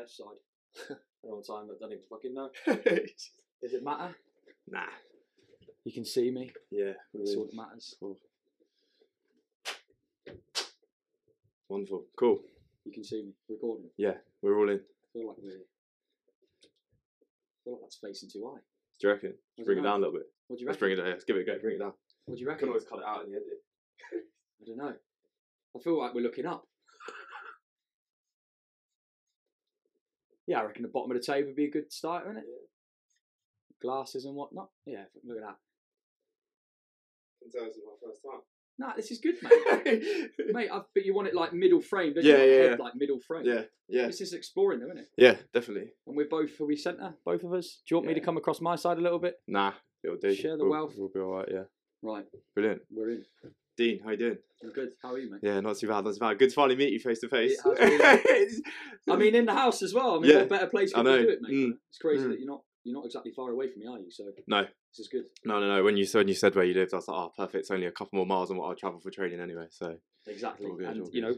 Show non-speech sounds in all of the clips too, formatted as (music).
best side. All (laughs) time, I don't even fucking know. (laughs) Does it matter? nah. You can see me. Yeah. That's all that matters. Cool. Wonderful. Cool. You can see me recording. Yeah, we're all in. I feel like we're. I feel like that's facing too high. Do you reckon? I Bring it down a little bit. What do you reckon? Let's bring it down. Let's give it a go. Bring it down. What do you I reckon? can always cut it out in the edit. I don't know. I feel like we're looking up. Yeah, I reckon the bottom of the table would be a good start, isn't it? Glasses and whatnot. Yeah, look at that. Can tell this is my first time. Nah, this is good, mate. (laughs) mate, I, but you want it like middle frame, don't? Yeah, Like yeah, head, yeah. Like middle frame. Yeah, yeah, This is exploring, though, isn't it? yeah, definitely. And we're both, are we centre? Both of us? Do you want me to come across my side a little bit? Nah, it'll do. Share the we'll, wealth. We'll be all right. Yeah, Right, brilliant. we're in. Dean, how you doing? I'm good. How are you, mate? Yeah, not too bad. Not too bad. Good to finally meet you face to face. I mean, in the (laughs) house as well. I mean, Yeah, what better place could we know. do it, mate? Mm. It's crazy Mm. that you're not you're not exactly far away from me, are you? So No. this is good. No, no, no. When you when you said where you lived, I was like, oh, perfect. It's only a couple more miles than what I'll travel for training anyway. So Exactly. Good, and you know,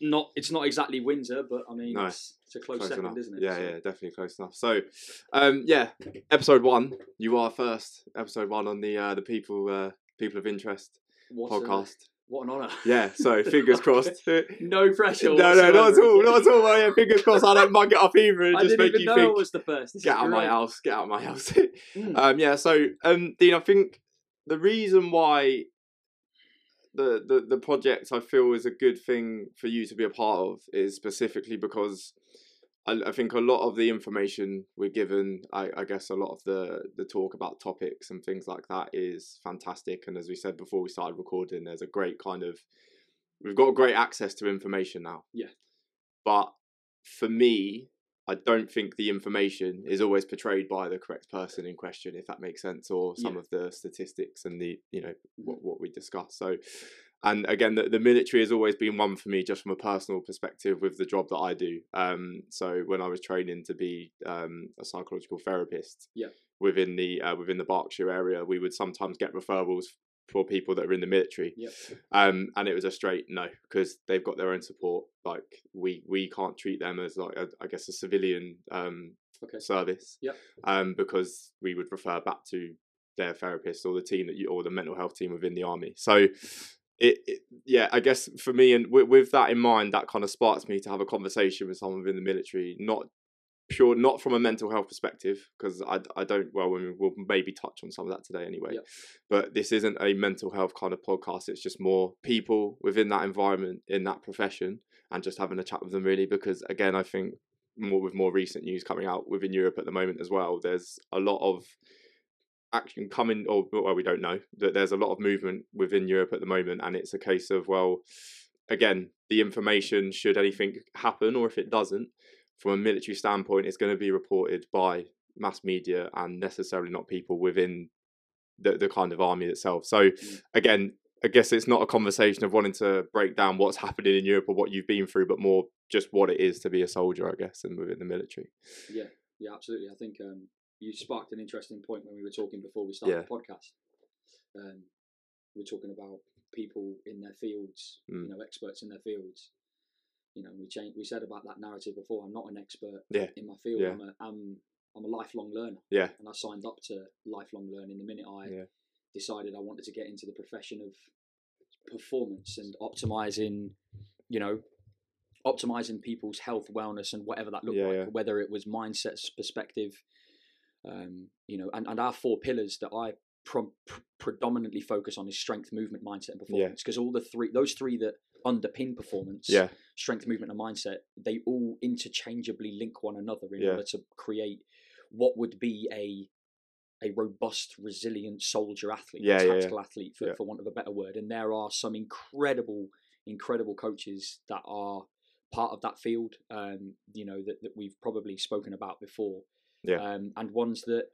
not it's not exactly Windsor, but I mean, No, it's, it's a close, close second, enough. isn't it? Yeah, So, yeah, definitely close enough. So, um, yeah, episode one. You are first. Episode one on the uh, the people uh, people of interest What a- podcast. what an honour. Yeah. So (laughs) fingers crossed. (laughs) no, pressure. no pressure. no, not at all. Not at all. Well, yeah, fingers crossed. I don't mug it up either. and I Just didn't make even you know think. it was the first. This Get out of my house. Get out of my house. Mm. (laughs) Um, yeah, so um, Dean, I think the reason why the, the the project I feel is a good thing for you to be a part of is specifically because I, I think a lot of the information we're given, I, I guess a lot of the the talk about topics and things like that is fantastic. And as we said before we started recording, there's a great kind of we've got great access to information now. Yeah. But for me, I don't think the information is always portrayed by the correct person in question, if that makes sense, or some Yeah. of the statistics and the you know what, Mhm. what we discuss. So, and again, the, the military has always been one for me, just from a personal perspective with the job that I do. Um, so when I was training to be um, a psychological therapist, Yeah. within the uh, within the Berkshire area, we would sometimes get referrals for people that are in the military. Yep. Um, and it was a straight no because they've got their own support. Like we we can't treat them as like a, I guess a civilian um, Okay. service. Yep. Um, because we would refer back to their therapist or the team that you or the mental health team within the army. So. It, it yeah I guess for me and with, with that in mind that kind of sparks me to have a conversation with someone within the military not pure not from a mental health perspective because I, I don't well we- we'll maybe touch on some of that today anyway. But this isn't a mental health kind of podcast it's just more people within that environment in that profession and just having a chat with them really because again i think more with more recent news coming out within europe at the moment as well there's a lot of action coming or well we don't know that there's a lot of movement within europe at the moment and it's a case of well again the information should anything happen or if it doesn't from a military standpoint it's going to be reported by mass media and necessarily not people within the, the kind of army itself so Mm. again i guess it's not a conversation of wanting to break down what's happening in europe or what you've been through but more just what it is to be a soldier i guess and within the military Yeah, yeah, absolutely. I think um, you sparked an interesting point when we were talking before we started Yeah. the podcast. Um, we were talking about people in their fields, Mm. you know, experts in their fields. You know, we changed, we said about that narrative before. I'm not an expert Yeah. in my field. Yeah. I'm a I'm I'm a lifelong learner, yeah and I signed up to lifelong learning the minute I decided I wanted to get into the profession of performance and optimizing, you know, optimizing people's health, wellness, and whatever that looked like. Whether it was mindset perspective, um, you know, and, and our four pillars that I pro- pr- predominantly focus on is strength, movement, mindset, and performance. Because all the three, those three that underpin performance, yeah strength, movement, and mindset, they all interchangeably link one another in Yeah. order to create what would be a a robust, resilient soldier athlete, Yeah, a yeah, yeah. tactical athlete, for, Yeah. for want of a better word. And there are some incredible, incredible coaches that are part of that field. Um, you know that, that we've probably spoken about before. Yeah. Um, and ones that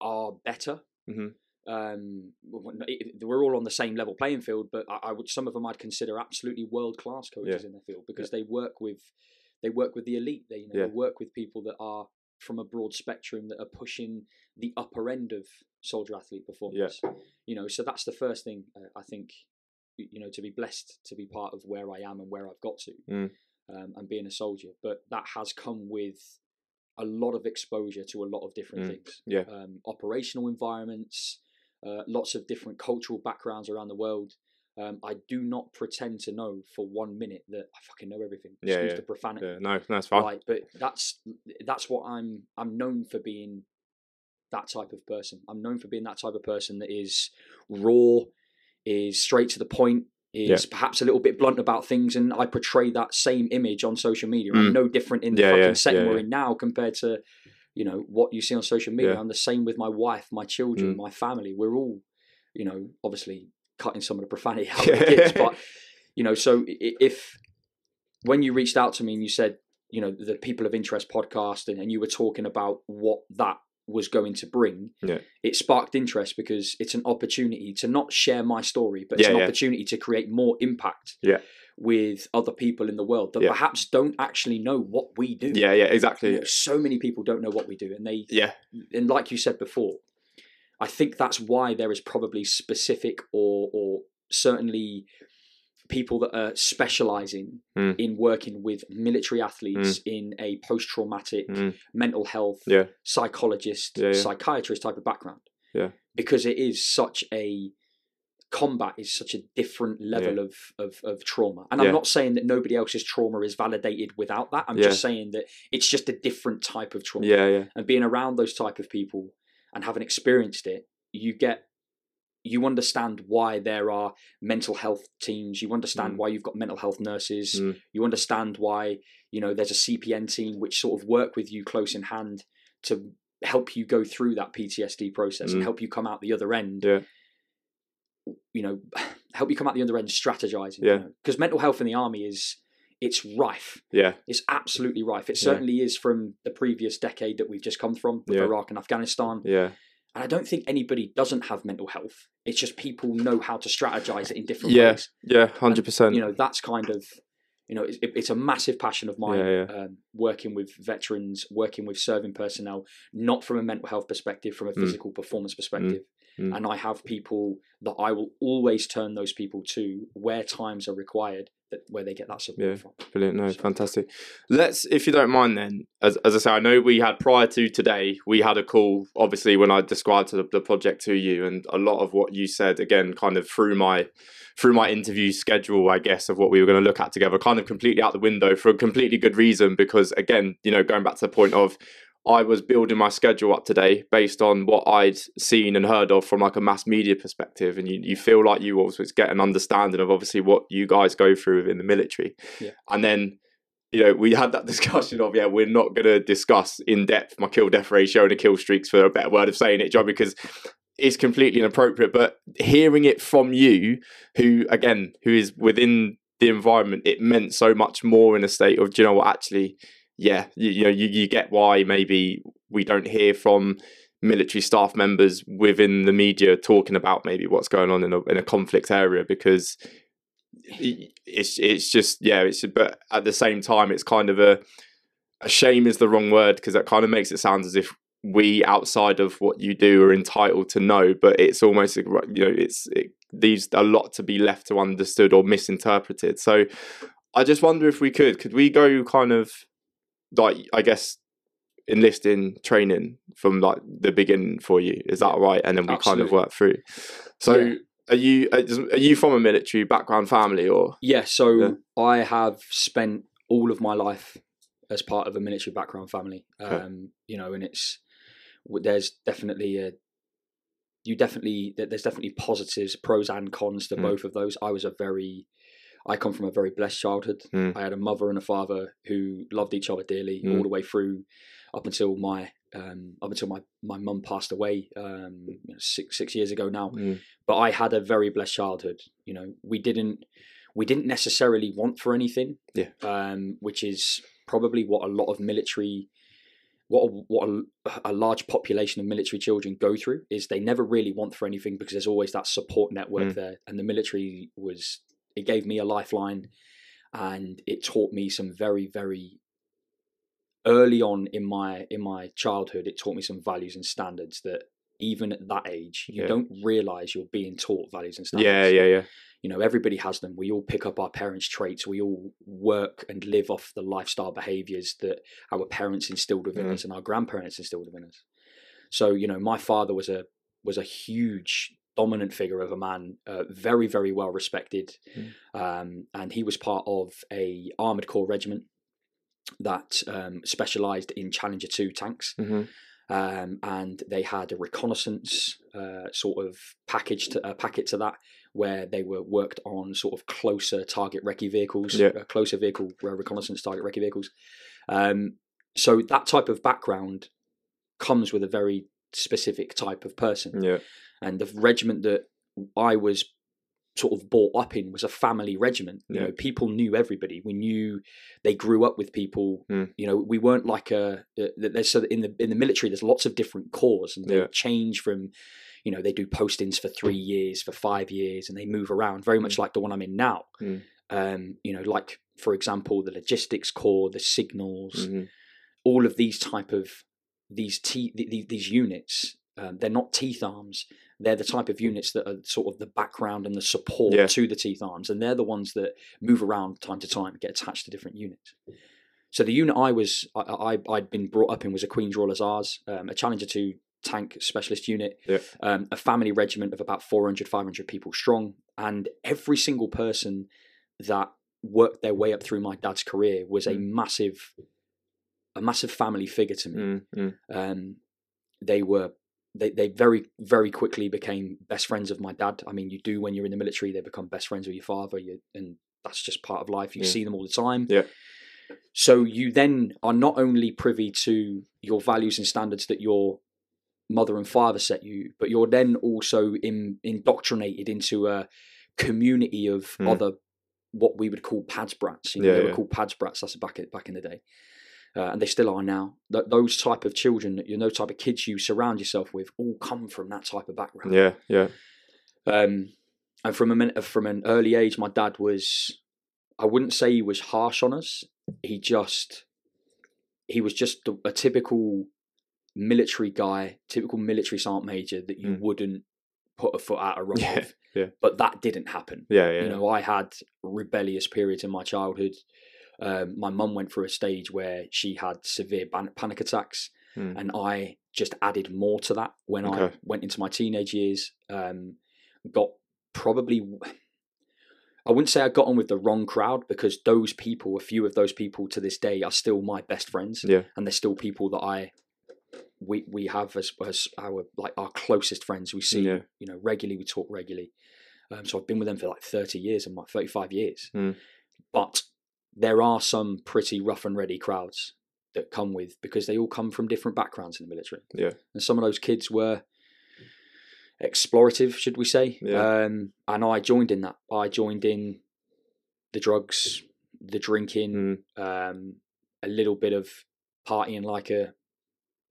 are better. Mhm. Um, well, no, it- we're all on the same level playing field, but I, I would some of them I'd consider absolutely world class coaches Yeah. in their field because they work with they work with the elite. They you know Yeah. they work with people that are from a broad spectrum that are pushing the upper end of soldier athlete performance. You know, so that's the first thing uh, I think. You know, to be blessed to be part of where I am and where I've got to. Mm. um, and being a soldier, but that has come with a lot of exposure to a lot of different Mm, things. yeah. Um, operational environments, uh, lots of different cultural backgrounds around the world. Um, I do not pretend to know for one minute that I fucking know everything. Yeah, Excuse yeah, the profanity. Yeah, no, that's fine. Right, but that's that's what I'm I'm known for being that type of person. I'm known for being that type of person that is raw, is straight to the point, is perhaps a little bit blunt about things, and I portray that same image on social media. I'm Mm. no different in the Yeah, fucking yeah, setting yeah, we're in now compared to you know what you see on social media. Yeah. I'm the same with my wife, my children, Mm. my family. We're all, you know, obviously cutting some of the profanity (laughs) out of the kids, (laughs) but you know, so if when you reached out to me and you said, you know, the People of Interest podcast, and, and you were talking about what that was going to bring, Yeah. it sparked interest because it's an opportunity to not share my story, but it's Yeah, an yeah. opportunity to create more impact Yeah. with other people in the world that perhaps don't actually know what we do. yeah, yeah, You exactly. know, so many people don't know what we do, and they Yeah, and like you said before, I think that's why there is probably specific or or certainly people that are specializing Mm. in working with military athletes in a post-traumatic Mm. mental health Yeah. psychologist Yeah, yeah. psychiatrist type of background Yeah. because it is such a combat is such a different level of, of of trauma and i'm not saying that nobody else's trauma is validated without that i'm just saying that it's just a different type of trauma yeah, yeah, and being around those type of people and having experienced it you get you understand why there are mental health teams you understand Mm. why you've got mental health nurses Mm. you understand why you know there's a cpn team which sort of work with you close in hand to help you go through that ptsd process Mm. and help you come out the other end Yeah. you know (sighs) help you come out the other end strategizing Yeah. because mental health in the army is it's rife yeah, it's absolutely rife. It Yeah. certainly is from the previous decade that we've just come from with Yeah. Iraq and Afghanistan. yeah, And I don't think anybody doesn't have mental health. It's just people know how to strategize it in different Yeah. ways. yeah, hundred percent. You know, that's kind of, you know, it's, it's a massive passion of mine. Yeah, Um, working with veterans, working with serving personnel, not from a mental health perspective, from a Mm. physical performance perspective. Mm. Mm. And I have people that I will always turn those people to where times are required, that where they get that support Yeah. from. Brilliant, no, So- fantastic. Let's, if you don't mind, then, as as I say, I know we had prior to today, we had a call. Obviously, when I described the, the project to you, and a lot of what you said, again, kind of through my through my interview schedule, I guess, of what we were going to look at together, kind of completely out the window for a completely good reason. Because again, you know, going back to the point of I was building my schedule up today based on what I'd seen and heard of from like a mass media perspective, and you, you feel like you also get an understanding of obviously what you guys go through within the military, Yeah. and then you know we had that (laughs) discussion of yeah we're not going to discuss in depth my kill death ratio and the kill streaks for a better word of saying it, John, because it's completely inappropriate. But hearing it from you, who again who is within the environment, it meant so much more in a state of do you know what actually yeah, you, know, you, you get why maybe we don't hear from military staff members within the media talking about maybe what's going on in a in a conflict area because it's it's just yeah, it's but at the same time it's kind of a a shame is the wrong word because that kind of makes it sound as if we outside of what you do are entitled to know but it's almost you know it's it leaves a lot to be left to understood or misinterpreted. So i just wonder if we could could we go kind of like I guess enlisting training from like the beginning for you. Is that right? And then we kind of work through. So Yeah. are you uh, are you from a military background family or Yeah, so Yeah. I have spent all of my life as part of a military background family. Okay. Um, you know, and it's there's definitely a you definitely there's definitely positives, pros and cons to Mm. both of those. I was a very I come from a very blessed childhood. Mm. I had a mother and a father who loved each other dearly Mm. all the way through up until my um, up until my my mum passed away um, six six years ago now Mm, but I had a very blessed childhood. You know, we didn't we didn't necessarily want for anything. Yeah. Um, which is probably what a lot of military, what a, what a, a large population of military children go through is they never really want for anything because there's always that support network Mm. there, and the military was it gave me a lifeline, and it taught me some very very early on in my in my childhood it taught me some values and standards that even at that age you Yeah. don't realize you're being taught values and standards yeah, yeah, yeah. you know everybody has them we all pick up our parents traits we all work and live off the lifestyle behaviors that our parents instilled within Mm. us and our grandparents instilled within us so you know my father was a was a huge dominant figure of a man uh, very very well respected um, and he was part of a armored corps regiment that um, specialized in challenger 2 tanks hmm um, and they had a reconnaissance uh, sort of package to uh, packet to that where they were worked on sort of closer target recce vehicles, Yeah. uh, closer vehicle uh, reconnaissance target recce vehicles. Um, so that type of background comes with a very specific type of person, Yeah. and the regiment that I was sort of brought up in was a family regiment. You Yeah. know, people knew everybody. We knew they grew up with people. Mm. You know, we weren't like a. uh, There's so in the in the military, there's lots of different corps, and they Yeah. change from. You know, they do postings for three years, for five years, and they move around very much like the one I'm in now. Mm. Um, you know, like for example, the logistics corps, the signals, hmm all of these type of these t- th- th- these units um, they're not teeth arms they're the type of units that are sort of the background and the support Yeah. to the teeth arms and they're the ones that move around time to time get attached to different units so the unit i was i, I i'd been brought up in was a queen's royal hussars um, a challenger 2 tank specialist unit Yeah. um, a family regiment of about 400 500 people strong and every single person that worked their way up through my dad's career was a Mm. massive a massive family figure to me. mm mm. Um, they were they they very very quickly became best friends of my dad. I mean, you do when you're in the military, they become best friends with your father, you, and that's just part of life. You Yeah. see them all the time. Yeah. So you then are not only privy to your values and standards that your mother and father set you, but you're then also in, indoctrinated into a community of Hmm. other what we would call pads brats. You know, Yeah, they were yeah. called pads brats. That's back at, back in the day, uh, and they still are now. Th- those type of children, you know, type of kids you surround yourself with, all come from that type of background. Yeah. Yeah. Um, and from a minute, from an early age, my dad was, I wouldn't say he was harsh on us. He just, he was just a, a typical military guy, typical military sergeant major that you Mm. wouldn't put a foot out of (laughs) wrong Yeah, with. yeah. But that didn't happen. Yeah. Yeah. You know, I had rebellious periods in my childhood. Um, my mum went through a stage where she had severe ban- panic attacks, Mm. and I just added more to that when I went into my teenage years. Um, got probably, I wouldn't say I got on with the wrong crowd because those people, a few of those people to this day, are still my best friends, Yeah. and they're still people that I we we have as, as our like our closest friends. We see Yeah. you know regularly. We talk regularly. Um, so I've been with them for like thirty years and like thirty five years. Mm. But there are some pretty rough and ready crowds that come with because they all come from different backgrounds in the military. Yeah. and some of those kids were explorative, should we say? Yeah. Um, and I joined in that. I joined in the drugs, the drinking, Mm. um, a little bit of partying like a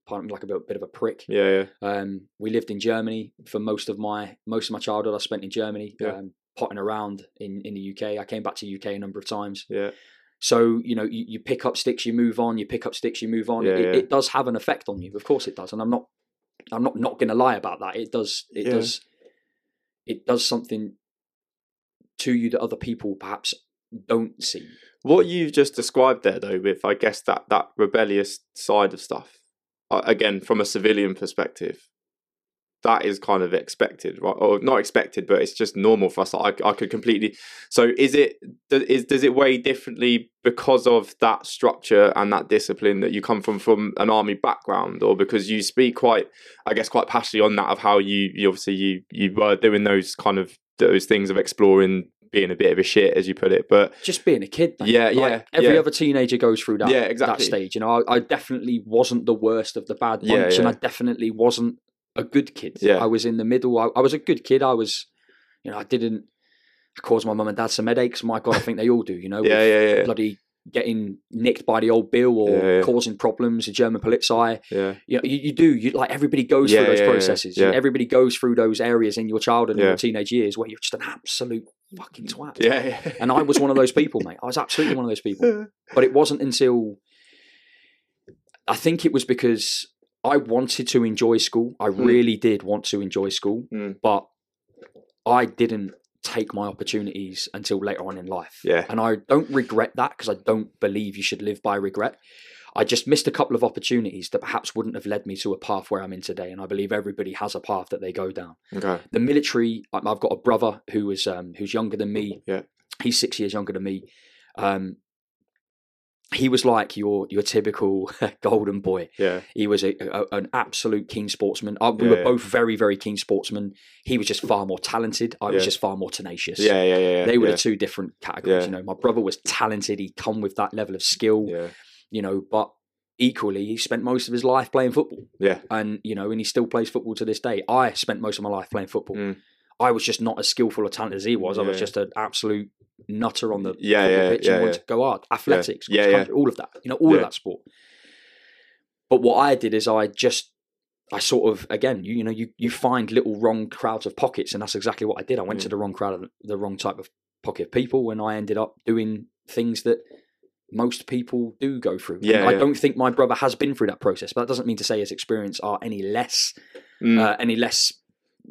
like a bit, bit of a prick. Yeah. Yeah. Um, we lived in Germany for most of my most of my childhood. I spent in Germany, Yeah. um, potting around in in the UK. I came back to UK a number of times. Yeah. So you know, you, you pick up sticks, you move on. You pick up sticks, you move on. Yeah, it, yeah. it does have an effect on you, of course it does. And I'm not, I'm not not going to lie about that. It does. It Yeah. does. It does something to you that other people perhaps don't see. What you've just described there, though, with I guess that that rebellious side of stuff, uh, again from a civilian perspective, that is kind of expected, right? Or not expected, but it's just normal for us. I, I could completely. So, is it does does it weigh differently because of that structure and that discipline that you come from from an army background, or because you speak quite, I guess, quite passionately on that of how you, you obviously you you were doing those kind of those things of exploring being a bit of a shit, as you put it, but Just being a kid. mate. Yeah, Like, yeah, Every yeah. other teenager goes through that. Yeah, exactly. That stage. You know, I, I definitely wasn't the worst of the bad bunch, Yeah, and. I definitely wasn't a good kid. Yeah. I was in the middle. I, I was a good kid. I was, you know, I didn't cause my mum and dad some headaches. My God, I think they all do. You know, (laughs) yeah, yeah, yeah, bloody getting nicked by the old bill or Yeah, yeah. causing problems, the German Polizei. yeah, You know, you, you do. You like everybody goes Yeah, through those processes. yeah. Everybody goes through those areas in your childhood and your teenage years where you're just an absolute fucking twat. yeah, yeah. And I was one of those people, mate. I was absolutely one of those people. (laughs) But it wasn't until I think it was because I wanted to enjoy school. I Hmm. really did want to enjoy school, Mm. but I didn't take my opportunities until later on in life. Yeah. And I don't regret that because I don't believe you should live by regret. I just missed a couple of opportunities that perhaps wouldn't have led me to a path where I'm in today. And I believe everybody has a path that they go down. Okay. The military, I've got a brother who is um, who's younger than me. Yeah. He's six years younger than me. Um, he was like your your typical (laughs) golden boy. Yeah. He was a, a, an absolute keen sportsman. Uh, we Yeah, were yeah. both very, very keen sportsmen. He was just far more talented. I was just far more tenacious. Yeah. Yeah. Yeah. they were yeah. the two different categories. Yeah. You know, my brother was talented. He'd come with that level of skill. Yeah. You know, but equally, he spent most of his life playing football. Yeah. And you know, and he still plays football to this day. I spent most of my life playing football. Mm. I was just not as skillful or talented as he was. I was Yeah. just an absolute nutter on the Yeah, football yeah, pitch yeah, and wanted yeah. to go hard. Athletics, Yeah, yeah. country, all of that. You know, all Yeah. of that sport. But what I did is I just I sort of again, you, you know, you you find little wrong crowds of pockets, and that's exactly what I did. I went Mm. to the wrong crowd of the wrong type of pocket of people, and I ended up doing things that most people do go through. And Yeah, I yeah. don't think my brother has been through that process, but that doesn't mean to say his experience are any less Mm. uh, any less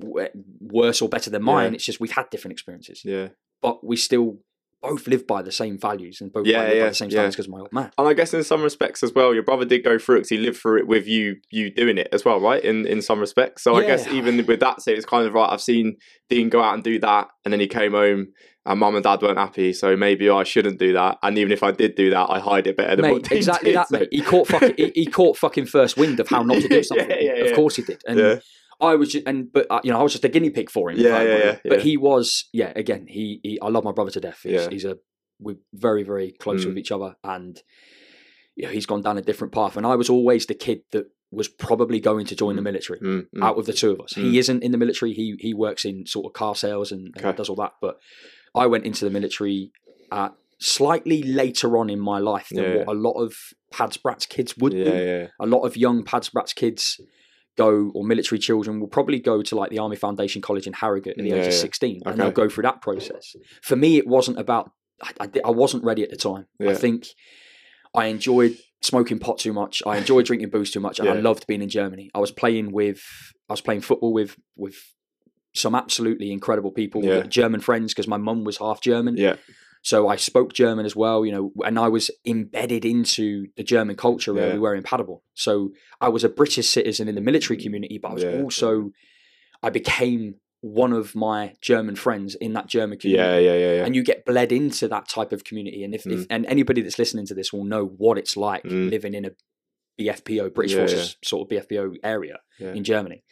worse or better than mine. Yeah. It's just we've had different experiences, yeah. but we still both live by the same values and both Yeah, live by the same standards because of my old man. And I guess in some respects as well, your brother did go through it because he lived through it with you, you doing it as well, right? In in some respects. So I guess even with that, so it's kind of right. I've seen Dean go out and do that, and then he came home, and mum and dad weren't happy. So maybe I shouldn't do that. And even if I did do that, I hide it better than what Dean exactly did, that, so- mate. He caught fucking he, he caught fucking first wind of how not to do (laughs) something. Yeah, yeah, Of course he did, and Yeah. I was just, and but uh, you know I was just a guinea pig for him. Yeah, yeah, yeah, But yeah. he was, yeah. Again, he, he I love my brother to death. He's, Yeah. he's a we're very very close Mm. with each other, and you know, he's gone down a different path. And I was always the kid that was probably going to join the Mm. military. Mm, mm. out of the two of us. Mm. He isn't in the military. He he works in sort of car sales and, and does all that. But I went into the military at slightly later on in my life than Yeah, what a lot of Pads Brats kids would yeah, do. yeah, A lot of young Pads Brats kids go or military children will probably go to like the Army Foundation College in Harrogate at the Yeah, age of yeah. sixteen, and they'll go through that process. For me, it wasn't about. I, I, I wasn't ready at the time. I think I enjoyed smoking pot too much. I enjoyed drinking booze too much, and I loved being in Germany. I was playing with, I was playing football with with some absolutely incredible people, Yeah. German friends, because my mum was half German. yeah, So I spoke German as well, you know, and I was embedded into the German culture where Yeah. we were in Paderborn. So I was a British citizen in the military community, but I was Yeah. also, I became one of my German friends in that German community yeah, yeah, yeah, yeah. and you get bled into that type of community. And if, if Mm. and anybody that's listening to this will know what it's like Mm. living in a BFPO British Forces sort of BFPO area in Germany.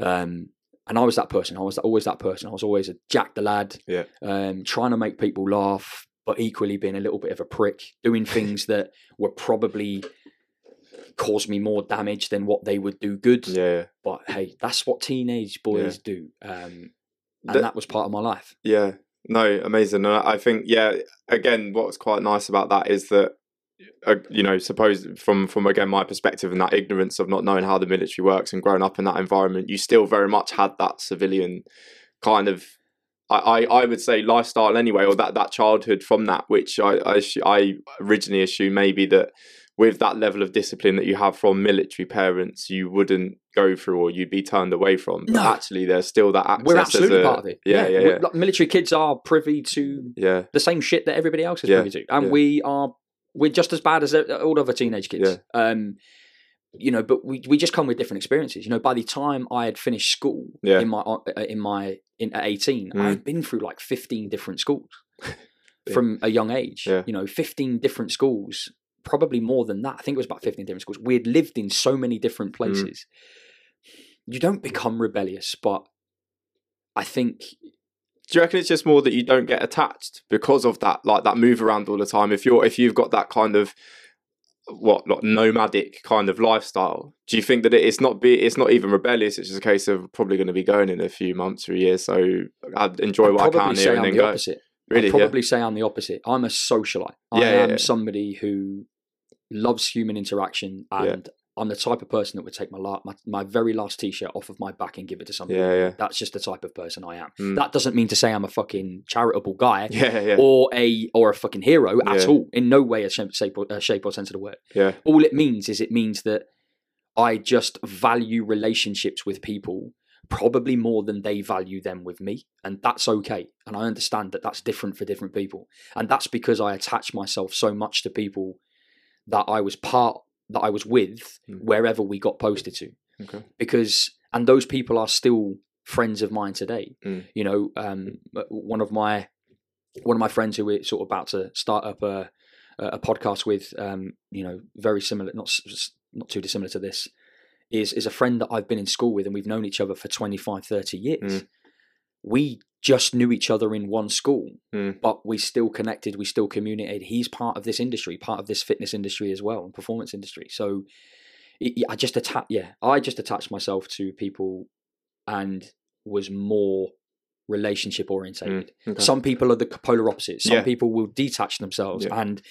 Um, and I was that person. I was always that person. I was always a Jack the lad, Yeah. um, trying to make people laugh, but equally being a little bit of a prick, doing (laughs) things that were probably caused me more damage than what they would do good. yeah, yeah. But hey, that's what teenage boys do, um, and That- that was part of my life. Yeah, no, amazing. And I I think, yeah, again, what's quite nice about that is that, uh, you know, suppose from from again my perspective and that ignorance of not knowing how the military works and growing up in that environment, you still very much had that civilian kind of. I, I, would say lifestyle anyway, or that, that childhood from that, which I, I I originally assume maybe that with that level of discipline that you have from military parents, you wouldn't go through or you'd be turned away from. But No. actually, there's still that access. We're absolutely a- part of it. Yeah, yeah, we- yeah. like, military kids are privy to Yeah, the same shit that everybody else is Yeah, privy to, and yeah. we are we're just as bad as uh, all other teenage kids. Um, you know, but we we just come with different experiences. You know, by the time I had finished school Yeah. in my uh, in my in at eighteen, Mm. I had been through like fifteen different schools (laughs) from a young age. Yeah. You know, fifteen different schools, probably more than that. I think it was about fifteen different schools. We had lived in so many different Mm. places. You don't become rebellious, but I think do you reckon it's just more that you don't get attached because of that like that move around all the time if you're if you've got that kind of what like nomadic kind of lifestyle do you think that it- it's not be it's not even rebellious it's just a case of probably going to be going in a few months or a year so i'd enjoy I'd what i can here and then the go opposite. really I'd probably say I'm the opposite. I'm a socialite. I Yeah, yeah, am yeah. somebody who loves human interaction, Yeah. and I'm the type of person that would take my, la- my my very last t-shirt off of my back and give it to yeah somebody. yeah yeah That's just the type of person I am. Mm. That doesn't mean to say I'm a fucking charitable guy (laughs) yeah yeah or a or a fucking hero at all. In no way a shape, shape, or, uh, shape or sense of the word. yeah All it means is it means that I just value relationships with people probably more than they value them with me. And that's okay. And I understand that that's different for different people. And that's because I attach myself so much to people that I was part, that I was with Mm. wherever we got posted to. Okay. Because, and those people are still friends of mine today. Mm. You know, um, one of my, one of my friends who we're sort of about to start up a, a podcast with, um, you know, very similar, not not too dissimilar to this, is is a friend that I've been in school with, and we've known each other for 25, 30 years. Mm. We just knew each other in one school, Mm. but we still connected. We still communicated. He's part of this industry, part of this fitness industry as well, and performance industry. So it- I just attach, yeah, I just attached myself to people, and was more relationship orientated. Okay. Some people are the polar opposites. Some Yeah. people will detach themselves Yeah. and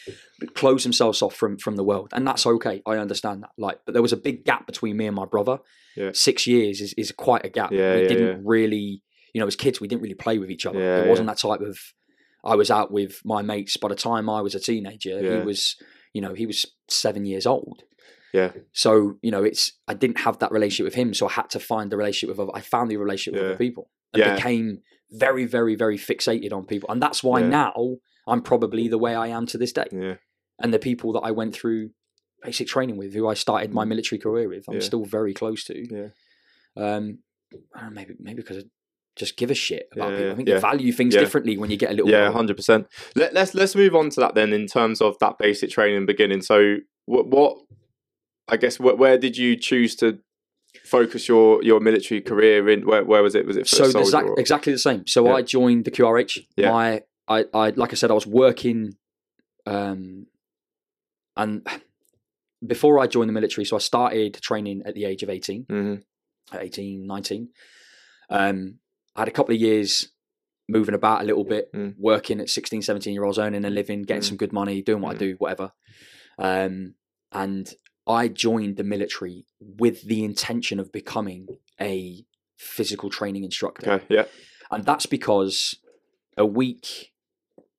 close themselves off from from the world, and that's okay. I understand that. Like, but there was a big gap between me and my brother. Yeah. Six years is, is quite a gap. Yeah, we didn't really, you know, as kids, we didn't really play with each other. Yeah, it wasn't that type of. I was out with my mates. By the time I was a teenager, Yeah. he was, you know, he was seven years old. Yeah. So you know, it's I didn't have that relationship with him, so I had to find the relationship with. Other, I found the relationship with other people, and Yeah. became very, very, very fixated on people, and that's why Yeah. now I'm probably the way I am to this day. Yeah. And the people that I went through basic training with, who I started my military career with, I'm Mm. Yeah. still very close to. Yeah. Um, I don't know, maybe maybe because just give a shit about Yeah, people. I think yeah. you value things Yeah. differently when you get a little. Yeah, hundred percent. Let, let's let's move on to that then. In terms of that basic training beginning, so what what I guess where, where did you choose to focus your your military career in? Where where was it? Was it so a the exact, or- exactly the same. So. I joined the QRH. Yeah. My, I, I, like I said, I was working, um, and before I joined the military, so I started training at the age of 18, Mhm. at 18, 19. Um, I had a couple of years moving about a little bit, Mm. working at 16, 17 year olds, earning a living, getting Mm. some good money, doing what I Mm. do, whatever. Um, and I joined the military with the intention of becoming a physical training instructor. Okay. Yeah. And that's because a week,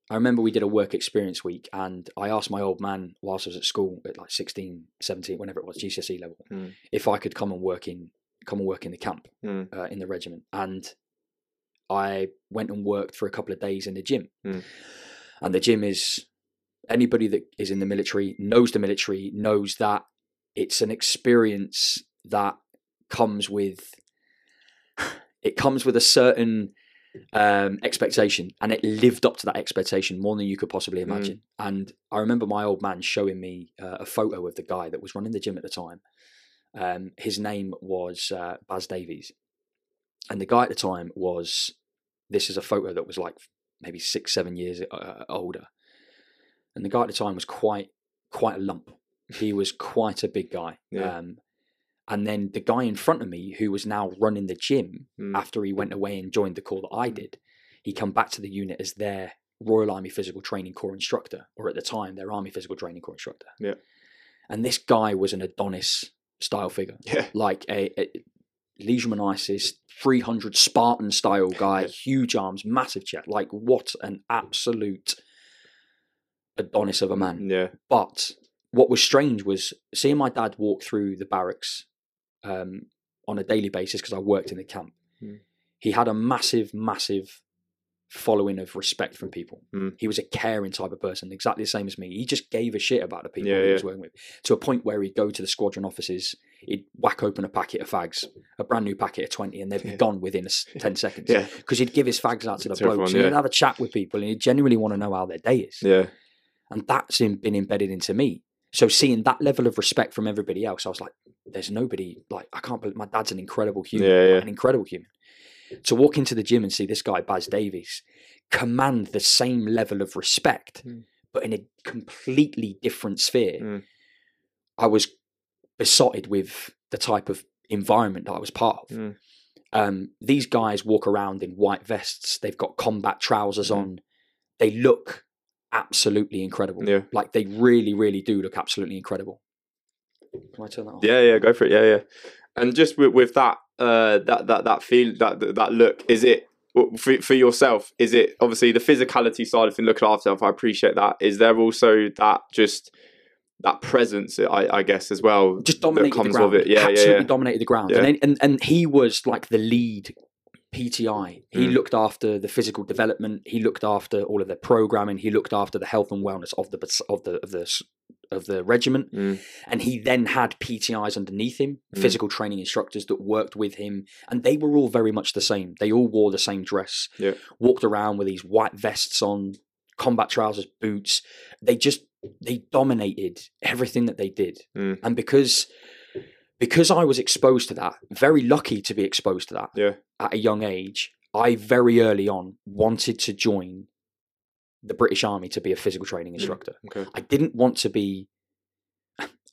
I remember we did a work experience week, and I asked my old man whilst I was at school at like 16, 17, whenever it was, GCSE level, Mm. if I could come and work in come and work in the camp Mm. uh, in the regiment. And I went and worked for a couple of days in the gym. Mm. And the gym is anybody that is in the military knows the military knows that it's an experience that comes with it comes with a certain um, expectation and it lived up to that expectation more than you could possibly Mm. imagine and i remember my old man showing me uh, a photo of the guy that was running the gym at the time um, his name was uh, baz davies and the guy at the time was this is a photo that was like maybe six seven years uh, older and the guy at the time was quite quite a lump he (laughs) was quite a big guy Yeah. um, and then the guy in front of me who was now running the gym Mm. after he went away and joined the corps that I did, he come back to the unit as their Royal Army Physical Training Corps instructor, or at the time their Army Physical Training Corps instructor. Yeah. And this guy was an Adonis style figure, Yeah. like a, a Leonidas 300 Spartan style guy, huge arms, massive chest. Like what an absolute Adonis of a man. Yeah. But what was strange was seeing my dad walk through the barracks um, on a daily basis because I worked in the camp. Mm. He had a massive, massive following of respect from people. Mm. He was a caring type of person, exactly the same as me. He just gave a shit about the people Yeah, he yeah. was working with to a point where he'd go to the squadron offices, he'd whack open a packet of fags, a brand new packet of 20, and they'd be Yeah. gone within a s- (laughs) 10 seconds. Yeah. Because he'd give his fags out to the To everyone, blokes and yeah. he'd have a chat with people and he'd genuinely want to know how their day is Yeah. and that's in, been embedded into me. So seeing that level of respect from everybody else, I was like, "There's nobody like I can't believe my dad's an incredible human, Yeah, like, yeah. an incredible human." To walk into the gym and see this guy Baz Davies command the same level of respect, Mm. but in a completely different sphere, Mm. I was besotted with the type of environment that I was part of. Mm. Um, these guys walk around in white vests. They've got combat trousers Mm. on. They look absolutely incredible. Yeah. Like they really, really do look absolutely incredible. Can I turn that off? Yeah, yeah, go for it. Yeah, yeah. And just with, with that, uh, that that that feel, that that that look, is it for for yourself? Is it obviously the physicality side of things, looking after yourself? I appreciate that. Is there also that just that presence, I, I guess, as well. Just dominated the ground. It. Yeah, Absolutely yeah, yeah. dominated the ground. Yeah. And, and and he was like the lead PTI. He Mm. looked after the physical development. He looked after all of their programming. He looked after the health and wellness of the of the of the of the regiment. Mm. And he then had PTIs underneath him, Mm. physical training instructors that worked with him, and they were all very much the same. They all wore the same dress. Yeah. Walked around with these white vests on, combat trousers, boots. They just they dominated everything that they did. Mm. And because because I was exposed to that, very lucky to be exposed to that Yeah. at a young age, I very early on wanted to join the British Army to be a physical training instructor. Okay. I didn't want to be.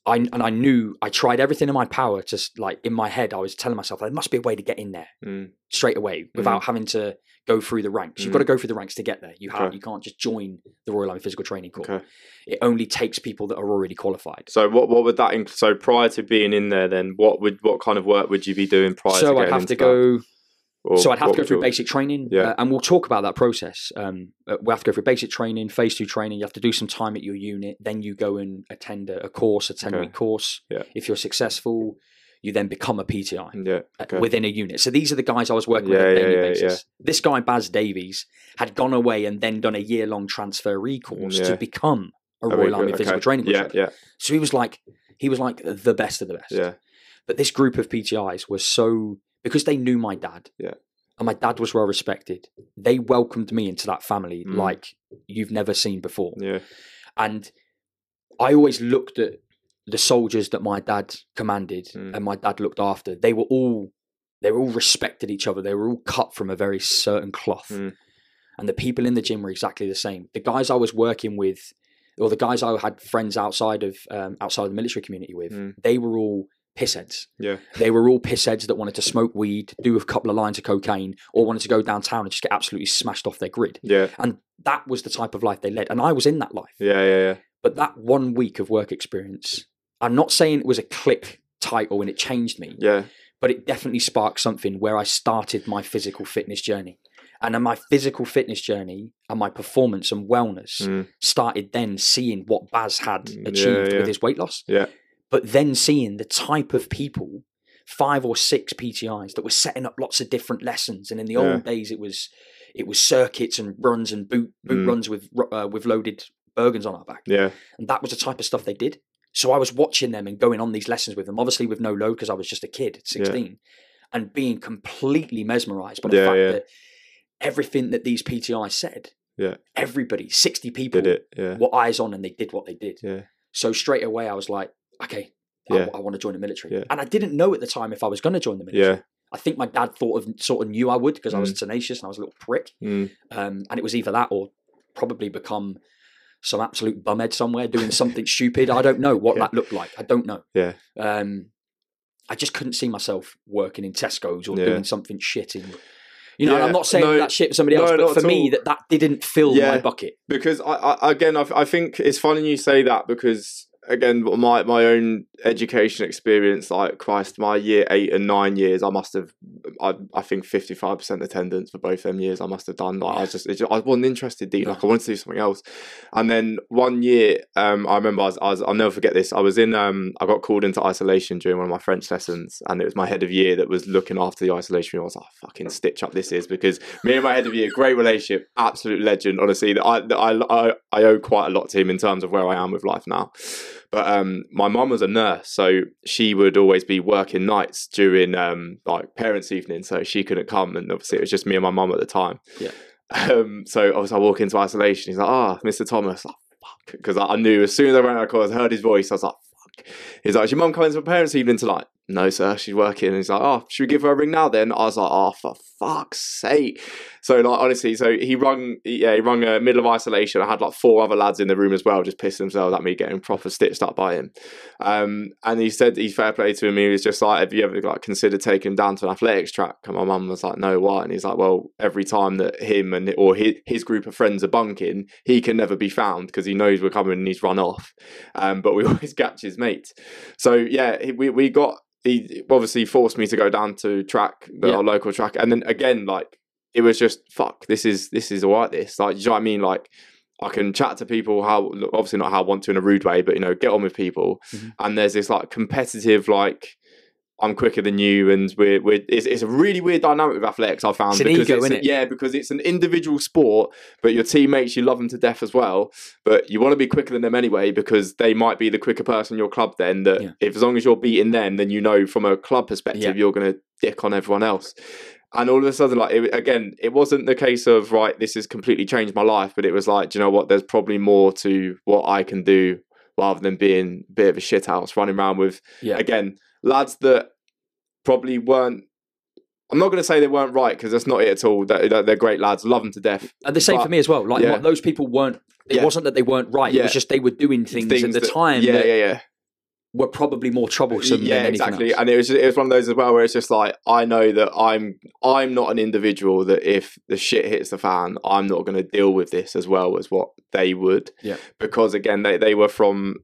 I and I knew I tried everything in my power. Just like in my head, I was telling myself there must be a way to get in there Mm. straight away without having to go through the ranks. You've Mm. got to go through the ranks to get there. You have Okay. you can't just join the Royal Army Physical Training Corps. Okay. It only takes people that are already qualified. So what what would that inc- so prior to being in there then what would what kind of work would you be doing prior to So I'd have to go. Or so I'd have to go through basic training, Yeah. uh, and we'll talk about that process. Um, uh, we have to go through basic training, phase two training. You have to do some time at your unit, then you go and attend a, a course, a ten Okay. course. Yeah. If you're successful, you then become a PTI Yeah. uh, Okay. within a unit. So these are the guys I was working with Yeah, on a daily yeah, basis. This guy Baz Davies had gone away and then done a year long transferee course Yeah. to become a Oh, Royal really? Army Okay. Physical Training Yeah, instructor. yeah, So he was like he was like the best of the best. yeah. But this group of PTIs was so because they knew my dad. Yeah. And my dad was well respected. They welcomed me into that family Mm. like you've never seen before. Yeah. And I always looked at the soldiers that my dad commanded Mm. and my dad looked after. They were all they were all respected each other. They were all cut from a very certain cloth. Mm. And the people in the gym were exactly the same. The guys I was working with or the guys I had friends outside of um, outside of the military community with, Mm. they were all pissheads. Yeah. They were all pissheads that wanted to smoke weed, do a couple of lines of cocaine, or wanted to go downtown and just get absolutely smashed off their grid. Yeah. And that was the type of life they led. And I was in that life. Yeah. Yeah. Yeah. But that one week of work experience, I'm not saying it was a click title and it changed me, Yeah. but it definitely sparked something where I started my physical fitness journey. And then my physical fitness journey and my performance and wellness Mm. started then seeing what Baz had Mm, achieved yeah, yeah. with his weight loss. Yeah. But then seeing the type of people, five or six PTIs that were setting up lots of different lessons. And in the Yeah. old days, it was it was circuits and runs and boot boot Mm. runs with uh, with loaded bergens on our back, Yeah. and that was the type of stuff they did. So I was watching them and going on these lessons with them, obviously with no load because I was just a kid at Yeah. sixteen, and being completely mesmerised by the Yeah, fact that everything that these PTIs said, Yeah. everybody, sixty people, Did it? Yeah. were eyes on and they did what they did. Yeah. So straight away, I was like, okay, Yeah. I, want to join the military. Yeah. And I didn't know at the time if I was going to join the military. Yeah. I think my dad thought of sort of knew I would because I was tenacious and I was a little prick. Mm. Um, and it was either that or probably become some absolute bumhead somewhere doing something (laughs) stupid. I don't know what Yeah. that looked like. I don't know. Yeah. Um, I just couldn't see myself working in Tesco's or Yeah. doing something shit in. You know, and I'm not saying no, that shit for somebody else, no, but for me, all. that that didn't fill my bucket. because I, I again I, I think it's funny you say that because again my my own education experience like Christ my year eight and nine years I must have I, I think fifty five percent attendance for both them years I must have done like I was just, it just I wasn't interested deep like I wanted to do something else. And then one year um I remember I was, I was I'll never forget this I was in um I got called into isolation during one of my French lessons and it was my head of year that was looking after the isolation I was like fucking stitch up this is because me and my head of year great relationship absolute legend honestly that I that I, I I owe quite a lot to him in terms of where I am with life now but um my mum was a nurse so she would always be working nights during um like parents evening so she couldn't come and obviously it was just me and my mum at the time. Yeah. um so obviously I walk into isolation he's like ah Mr Thomas. Like, fuck because I, I knew as soon as I ran out of course I heard his voice I was like fuck. He's like is your mum coming to parents evening tonight no sir she's working and he's like oh should we give her a ring now then I was like oh for fuck's sake so like honestly, so he rung yeah, he rung a middle of isolation. I had like four other lads in the room as well, just pissing themselves at me getting proper stitched up by him. Um, and he said he's fair play to him. He was just like, Have you ever like considered taking him down to an athletics track? And my mum was like, No, why? And he's like, Well, every time that him and or his, his group of friends are bunking, he can never be found because he knows we're coming and he's run off. Um, but we (laughs) always catch his mates. So yeah, we we got he obviously forced me to go down to track, the, Yeah. local track, and then again like it was just fuck. This is this is alright. This like, you know what I mean? Like, I can chat to people how obviously not how I want to in a rude way, but you know, get on with people. Mhm. And there's this like competitive like I'm quicker than you, and we're we're it's, it's a really weird dynamic with athletics. I found It's an because ego, it's a- innit? yeah, because it's an individual sport, but your teammates you love them to death as well. But you want to be quicker than them anyway because they might be the quicker person in your club. Then that Yeah. if as long as you're beating them, then you know from a club perspective Yeah. you're going to dick on everyone else. And all of a sudden, like it, again, it wasn't the case of right, this has completely changed my life, but it was like, do you know what? There's probably more to what I can do rather than being a bit of a shithouse running around with Yeah. again lads that probably weren't. I'm not going to say they weren't right because that's not it at all. They're, they're- great lads, love them to death. And the same But- for me as well. Like yeah. those people weren't. It Yeah. wasn't that they weren't right. It was just they were doing things, at the that- time yeah, that yeah, yeah. Were probably more troublesome yeah, than anything exactly. else. And it was it was one of those as well where it's just like I know that I'm I'm not an individual that if the shit hits the fan, I'm not going to deal with this as well as what they would. Yeah. Because again, they they were from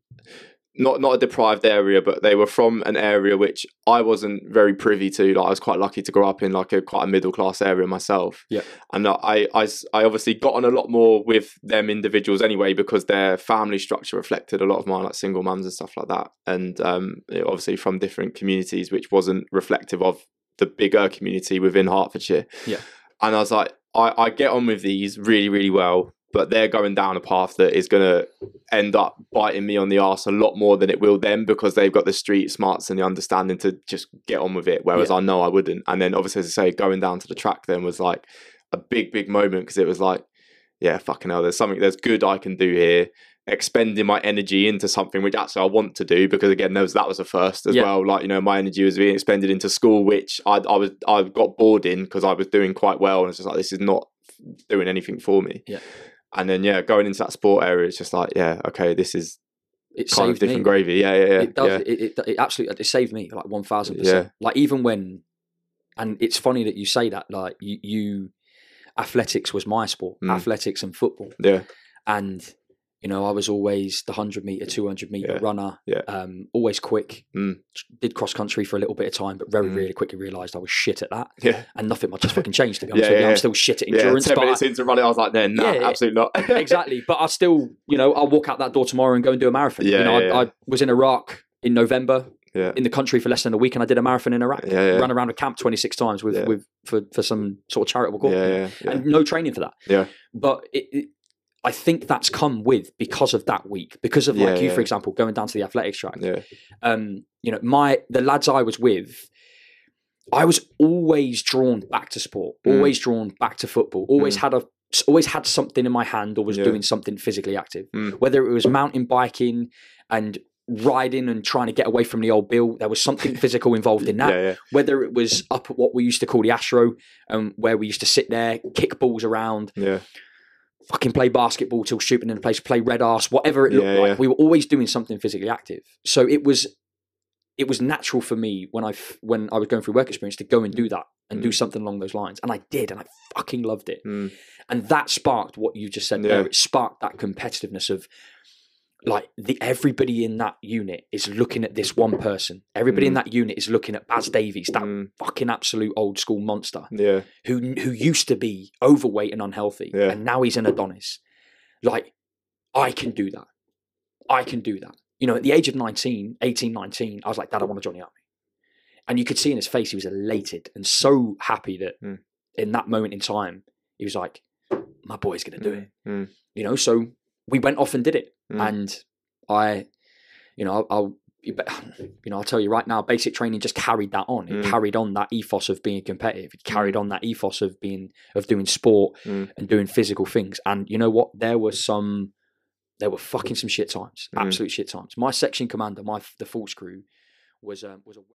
not not a deprived area, but they were from an area which I wasn't very privy to. Like I was quite lucky to grow up in like a quite a middle class area myself. Yeah. And I, I I obviously got on a lot more with them individuals anyway because their family structure reflected a lot of mine, like single mums and stuff like that. And um, obviously from different communities, which wasn't reflective of the bigger community within Hertfordshire. Yeah. And I was like, I, I get on with these really, really well, but they're going down a path that is going to end up biting me on the ass a lot more than it will them because they've got the street smarts and the understanding to just get on with it. Whereas Yeah. I know I wouldn't. And then obviously, as I say, going down to the track then was like a big, big moment because it was like, yeah, fucking hell, there's something there's good I can do here. Expending my energy into something which actually I want to do because again, there was that was a first as Yeah. well. Like you know, my energy was being expended into school, which I I was I got bored in because I was doing quite well, and it's just like this is not doing anything for me. Yeah. And then yeah, going into that sport area, it's just like yeah, okay, this is it kind of saved different me. gravy. Yeah, yeah, yeah. it does. yeah. It, it, it absolutely it saved me like one thousand Yeah. percent. Like even when, and it's funny that you say that. Like you, you athletics was my sport, Mm. athletics and football, yeah, and you know I was always the hundred meter, two hundred meter Yeah. runner. Yeah. Um, always quick. Mm. Did cross country for a little bit of time, but very Mm. really quickly realised I was shit at that, yeah, and nothing much has (laughs) fucking changed. To be Yeah, honest with you, yeah. I'm still shit at yeah. endurance. But I- minutes into running, I was like, "No, nah, Yeah, yeah. absolutely not." (laughs) exactly. But I still, you know, I'll walk out that door tomorrow and go and do a marathon. Yeah, you know, yeah, I, yeah. I was in Iraq in November, Yeah. in the country for less than a week, and I did a marathon in Iraq. Yeah, yeah. Ran around a camp twenty six times with Yeah. with for, for some sort of charitable yeah, cause, yeah, yeah. and no training for that. Yeah. but it, it, I think that's come with because of that week, because of like Yeah, you, yeah. for example, going down to the athletics track. yeah, Um, you know, my the lads I was with. I was always drawn back to sport, Mm. always drawn back to football, always Mm. had a always had something in my hand or was doing something physically active. Mm. Whether it was mountain biking and riding and trying to get away from the old bill, there was something (laughs) physical involved in that. yeah, yeah, Whether it was up at what we used to call the Astro, um, where we used to sit there, kick balls around, yeah, fucking play basketball till shooting in the place, play red ass, whatever it looked Yeah, like. yeah. We were always doing something physically active. So it was it was natural for me when I when I was going through work experience to go and do that and do Mm. something along those lines, and I did, and I fucking loved it. Mm. And that sparked what you just said Yeah. there. It sparked that competitiveness of like the everybody in that unit is looking at this one person. Everybody in Mm. that unit is looking at Baz Davies, that Mm. fucking absolute old school monster yeah, who who used to be overweight and unhealthy, Yeah. and now he's an Adonis. Like, I can do that. I can do that. You know, at the age of 19, 18, 19, I was like, Dad, I want to join the army. And you could see in his face, he was elated and so happy that Mm. in that moment in time, he was like, my boy's going to do it. Mm. You know, so we went off and did it. Mm. And I, you know, I'll, (sighs) you know, I'll tell you right now, basic training just carried that on. It Mm. carried on that ethos of being competitive. It carried on that ethos of being of doing sport Mm. and doing physical things. And you know what? There were some, there were fucking some shit times, Mm. absolute shit times. My section commander, my the full crew, was um, was a